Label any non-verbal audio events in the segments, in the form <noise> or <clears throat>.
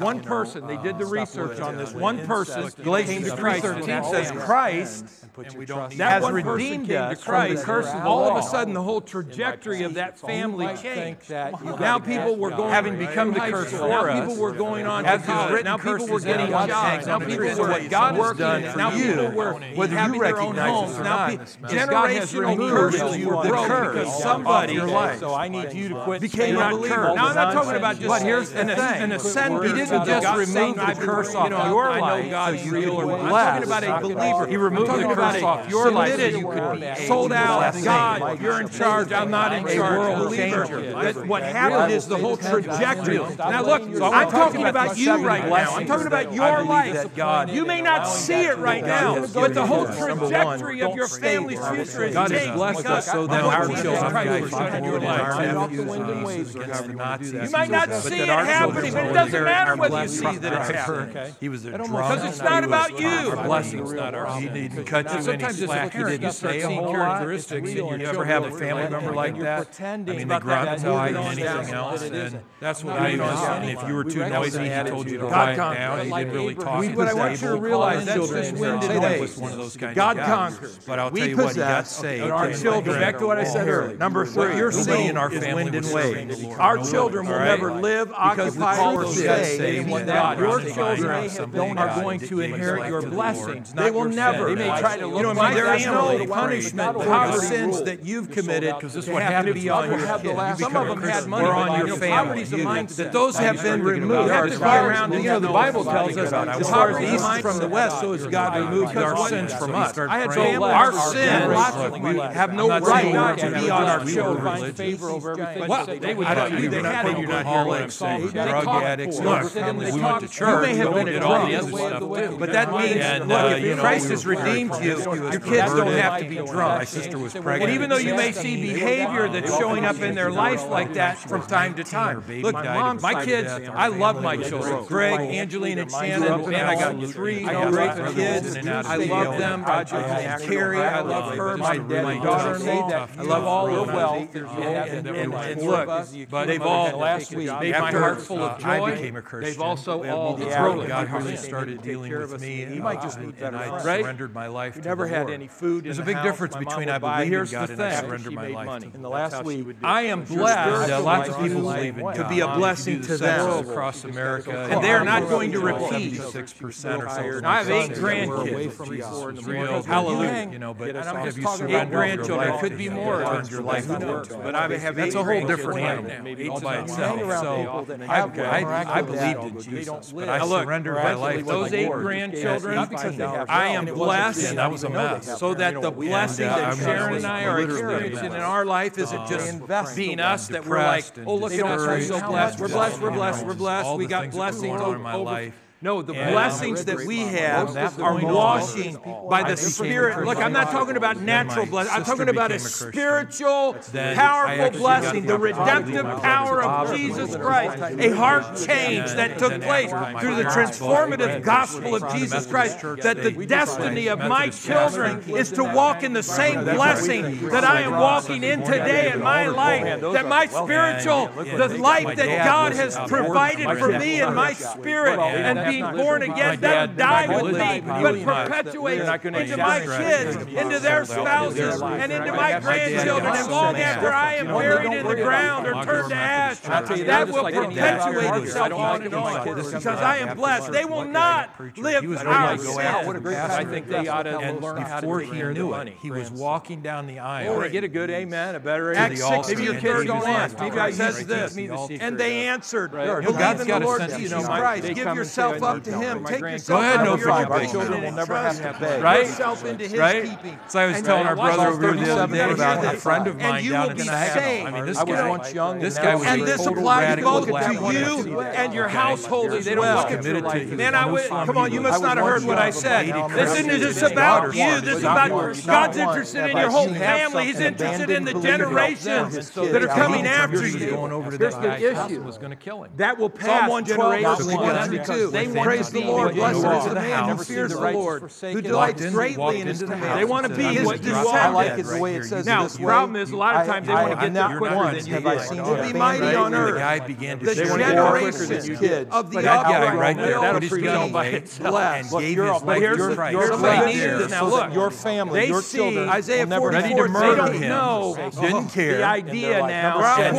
one person, they did the research on this, one person Galatians to Christ. 3:13 says Christ That has one person redeemed came to us from the Christ. curse All of a sudden, the whole trajectory of that family changed. Now people were going Having become the curse for Now us, people were going on to college. Now people were getting jobs. Now people were what God has working. done for Now you, people were whether you having their own recognize it homes. or Now not, pe- because God generational curses were broken because somebody. So I need you to quit Became a believer. Now, I'm not talking about just But here's the an, thing. an ascendant. He didn't just remove the curse off your life God's real. or- I'm talking about a believer. He removed the curse off your life so you could be sold out. God, you're in charge. I'm not in charge. believer. what happened is the whole trajectory. Now look, I'm talking about you right now. I'm talking about your life. You may not see it right now, but the whole trajectory of your family's future is God has blessed us so that our children Christ can has done in your life. You You might not see it happening, but it doesn't matter whether you see that it's happening. He was a drunk. Because it's not about you. Our blessings, not ours. He didn't cut you any Sometimes slack. He didn't you start say a whole lot. characteristics You ever have a family member like that? I mean, they grunt that until hide anything else, and. That's what now we don't and if you were too noisy, he told you to quiet down. He didn't really talk We- to but I want you to realize that's Children just in wind church. and That waves. one of those kind God of conquers. But I'll We tell you what, he got possess saved. our children- back to what I said earlier. Number What three, your nobody sin in our is family wind and was waves. Our children will All right? never live, Because occupy, Paul or says that God. Your children are going to inherit your blessings. They will never. They may try to You look know, my there is no punishment for the sins that you've committed Because this what have to be on your kids. Some of them had money, on your you family. You- That those have been removed. You have to As go far around as, and you know, the Bible tells us, as far as the east from the west, so is God removed our sins from us. I had family Our sins we have no right to be on our children. favor over everything. What? They would I don't, you you they were not had it. alcoholics They and talk drug addicts. Look, Sit in we talk. went to You church. may have been did a all drunk, the other stuff too. But that means, And, look, uh, if you Christ we has were redeemed you, your kids don't have to be drunk. My sister was pregnant. And even though you may see behavior that's showing up in their life like that from time to time. Look, my kids, I love my children. Greg, Angelina, Shannon, man, I got three great kids. I love them. Carrie, I love her, my my daughter-in-law. I love all of them. And, and, and look, they've all made my heart full of joy. I joy. became a Christian. They've also all Yeah, broken. God really started dealing with me, and, might just and, need and better I friends. Right? surrendered my life. to never the had Lord. any food There's in a big house. difference My mom between would I buy- believe in Here's God the and I thing. surrender my life. to In Him. the last week, I am And blessed uh, lots of people believe in to God. be a blessing You do to the census them. across America, And they're not going to repeat. Six percent or something. I have eight Away grandkids. from Jesus in the was morning. real. Hallelujah. You know, but And I'm have just you talking about surrendered your grandchildren. life It could to be Him? more. Turned your life Who over knows? to Him? But I have That's eight a whole grandkids different right animal, now. all by Hang itself. around So people that I, have I, miraculous I believed in outlook. They Jesus, but. I Look, surrendered my life. Those to the eight Lord. grandchildren, Not because they have I am blessed, and that was a mess. so that the blessing uh, that Sharon and I are experiencing in our life isn't just being us that we're like, oh, look at us, we're so blessed, we're blessed, we're blessed, we're blessed, we got things that were blessings on my life. No, the And, blessings that we have are washing by the Spirit. Look, I'm not talking about natural blessings. I'm talking about a became a Christian. spiritual, powerful blessing, the the opportunity to redemptive power of Jesus. Christ, a heart change that took place through the transformative gospel of Jesus Christ, that the destiny of my children is to walk in the same blessing that I am walking in today in my life, that my spiritual, the life that God has provided for me in my spirit and being born again, that'll die with me, but perpetuate into my kids, into their spouses, and into my grandchildren, and long after I am buried in the ground or turned to ash, that will perpetuate itself on and on, because I am blessed. They will not live out sin. I think they ought to And learn how to before take he care of knew the it, money. he was walking down the aisle. Or get a good amen, a better amen. 6, Maybe your and kids don't 31 ask. Maybe I says this, the secret. and they answered, Right. believe God's in the Lord Jesus. Christ, give come and yourself up to to. Him, take yourself Go ahead, out no of your problem. Our children will never entrust have to beg. Right? yourself into His Right? keeping. So I was And telling our brother this over the other 37 day about you- a friend of mine you down will in be Saginaw. I mean, this I was guy, once young this and guy now was I'm And this applies radical both black to you and your household as They don't well. look at your Committed to life his Man, I no would, come on, you must not have heard what I said. young, This isn't just about you. This is about God's interested in your whole family. He's interested in the generations that are coming after you. going over to Here's that the guy's house issue. and was going to kill him. That will pass Psalm 112, they want praise the Lord. Blessed is the man who fears the Lord, who delights greatly in his commandments. They want to be his you like it way it says Now, the problem is a lot of times they want to get there quicker than you seen? To be mighty on earth. The generations began to share the generation of the That right there, that'll preach all by itself. And gave his life to Christ. Now look, your family, your children, Isaiah 44, they don't know. Didn't care. The idea now. Gave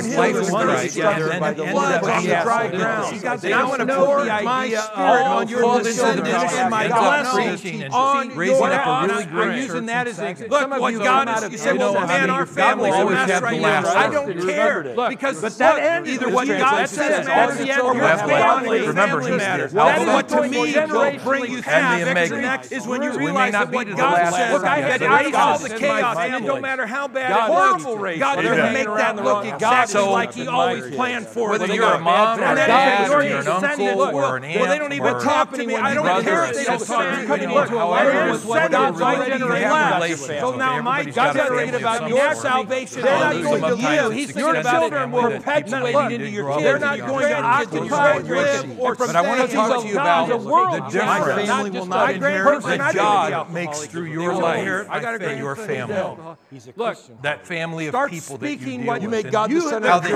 his life to Christ. And ended up on the dry ground. They don't know the idea idea on your descendants and my blessing on raising your up a really great I'm using that as an example. Look, what God has said, well, man, our family is a mess right now. I don't care because but that either what God says matters or your family remember matters. That's what to me will bring you through X is when you realize that what God says. Look, I had all the chaos, and it don't matter how bad God it horrible race. God doesn't make that look exactly like He always planned for it. Whether you're a mom or a dad, or your uncle, or or an amp. Well, they don't even talk to me. I don't care if they don't talk to me. Look, however, with what my generation So now my generation about your salvation. They're not going to live. He's your children will perpetuate into your kids. They're not going to occupy, live, or But I want to talk to you about the difference My family will not endure. that God makes through your life and your family. Look, that family of people that you deal with. You make God the center of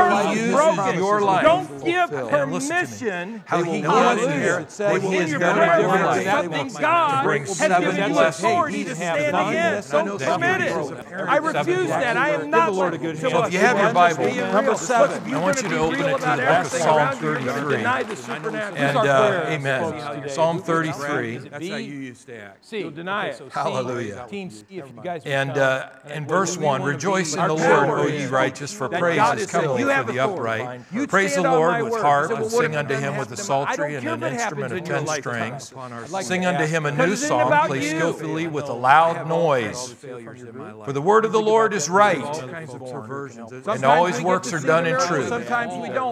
your life. Don't give permission. How he God in here. It says your life, God has given you authority to stand against. Don't permit it. I refuse that. I am not. So if you have your Bible, number seven. I want you to open it to the book of Psalm 33. And uh, amen. Psalm 33. That's how you used to act. See, deny it. Hallelujah. And uh, in verse one, rejoice in the Lord, O ye righteous, for praise is coming for the upright. Praise the Lord with harp and sing unto him with the psaltery and an instrument of ten strings. Like Sing unto him a new song, play skillfully with a loud noise. For the word of the Lord is right, and all his works are done in truth.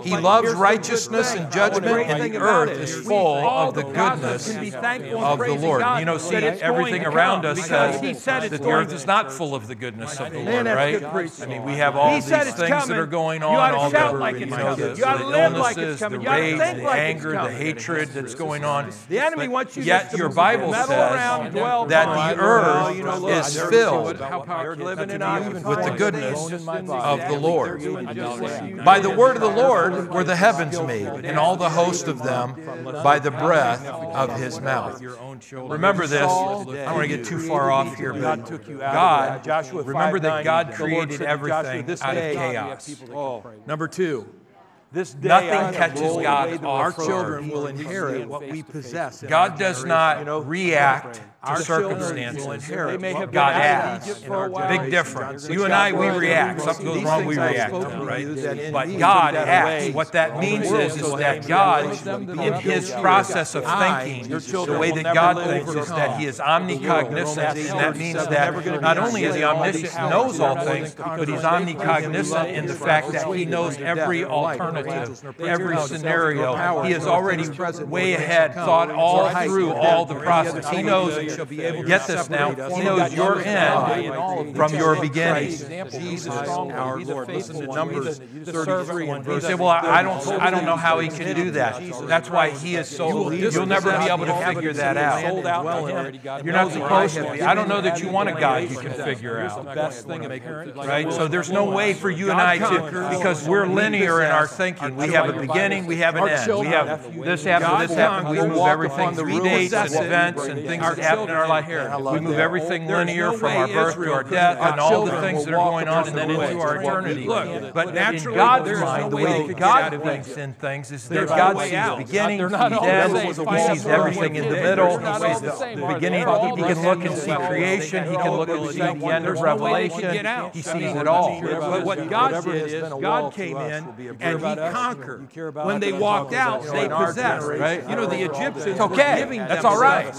He loves righteousness and judgment, and the earth is full of the goodness of the Lord. You know, see, everything around us says that the earth is not full of the goodness of the Lord, right? I mean, we have all these things that are going on, all the, you know, the illnesses, the rage, the anger, the hate hatred that's going on. The enemy wants you yet your Bible says that the earth is filled with the goodness of the Lord. By the word of the Lord were the heavens made, and all the host of them by the breath of his mouth. Remember this. I don't want to get too far off here, but God, remember that God created everything out of chaos. Number two, this day Nothing catches God Our children will inherit what we possess. God does not you know, react to circumstances. They may have God acts. Big difference. You and I, we react. Something goes wrong, we react, right? But God acts. What that means is, is that God, in His process of thinking, the way that God thinks is that He is omnicognizant, and that means that not only is He omniscient, knows all things, but He's omnicognizant in the fact that He knows every alternative to every scenario. He is already way ahead, thought all through all the process. He knows, get this now, he knows your end from your beginning. Jesus, our Lord. Listen to Numbers 33 and verse. You say, well, I don't, I don't know how he can do that. That's why he is so, you'll never be able to figure that out. You're not supposed to. I don't know that you want a God you can figure out. Right? So there's no way for you and I to, because we're linear in our thinking thinking. We have a beginning, we have an end. We have this happened, this happened. We move everything the dates and events and things that happen in our life. We move everything linear from our birth to our death and all the things that are going on and then into our eternity. Look, but naturally, God's mind, the way God thinks in things is that God sees the beginning, sees end, he sees everything in the middle, he sees the beginning. He can look and see creation, he can look and see the end of Revelation. He sees it all. But what God did is God came in and he conquer. When they walked out, they possessed. Right? You know, the Egyptians it's okay. giving That's all right.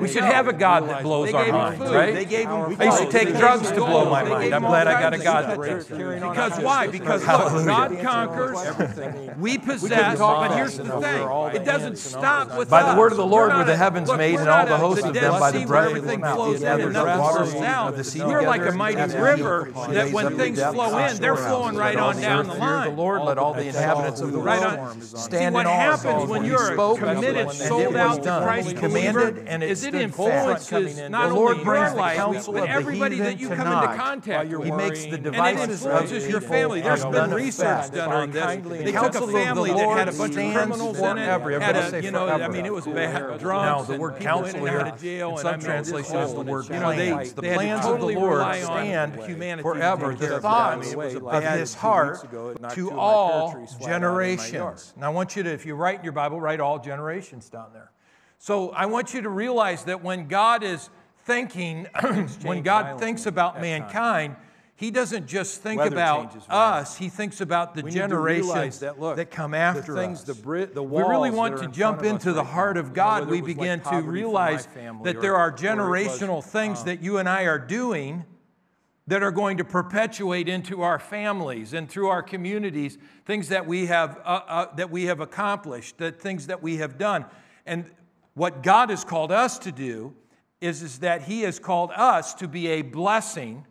we should have a God that blows our minds, right? They gave I used to take drugs to blow my mind. I'm glad I got a God that breaks Because why? Because look, God conquers, we possess, but here's the thing. It doesn't stop with By the word of the Lord were the heavens made and all the hosts of them by the breath of the mouth. We're like a mighty river that when things flow in, they're flowing right on down the line. The Lord let all the inhabitants of the Right on. world See, what in happens when you're spoke, committed, and it sold out to done. Christ He believer, commanded, and it is it stood fast. influences not the Lord only brings your the life, counsel but of the everybody that you come into contact with. He makes the And it devices of influences your family. There's of been research done on this. Kindly They took a counsel of the family that Lord had a bunch of stands criminals in it, forever. had a, you know, I mean, it was bad drunks. Now, the and word people in counsel and out here, of jail, in and some I mean, translations, this the whole- word you know, they, plans. The they to plans of the Lord rely on stand humanity forever. to The thoughts of his heart to all generations. And I want you to, if you write in your Bible, write all generations down there. So I want you to realize that when God is thinking, <clears throat> when God thinks about mankind, he doesn't just think Weather about us, he thinks about the We need to realize generations that, look, that come the after things, us. the bri- the we really want to jump front of us into the right heart now, of you know, God. We was like begin to realize that there are was, generational things that you and I are doing that are going to perpetuate into our families and through our communities things that we have uh, uh, that we have accomplished, that things that we have done, and what God has called us to do is, is that He has called us to be a blessing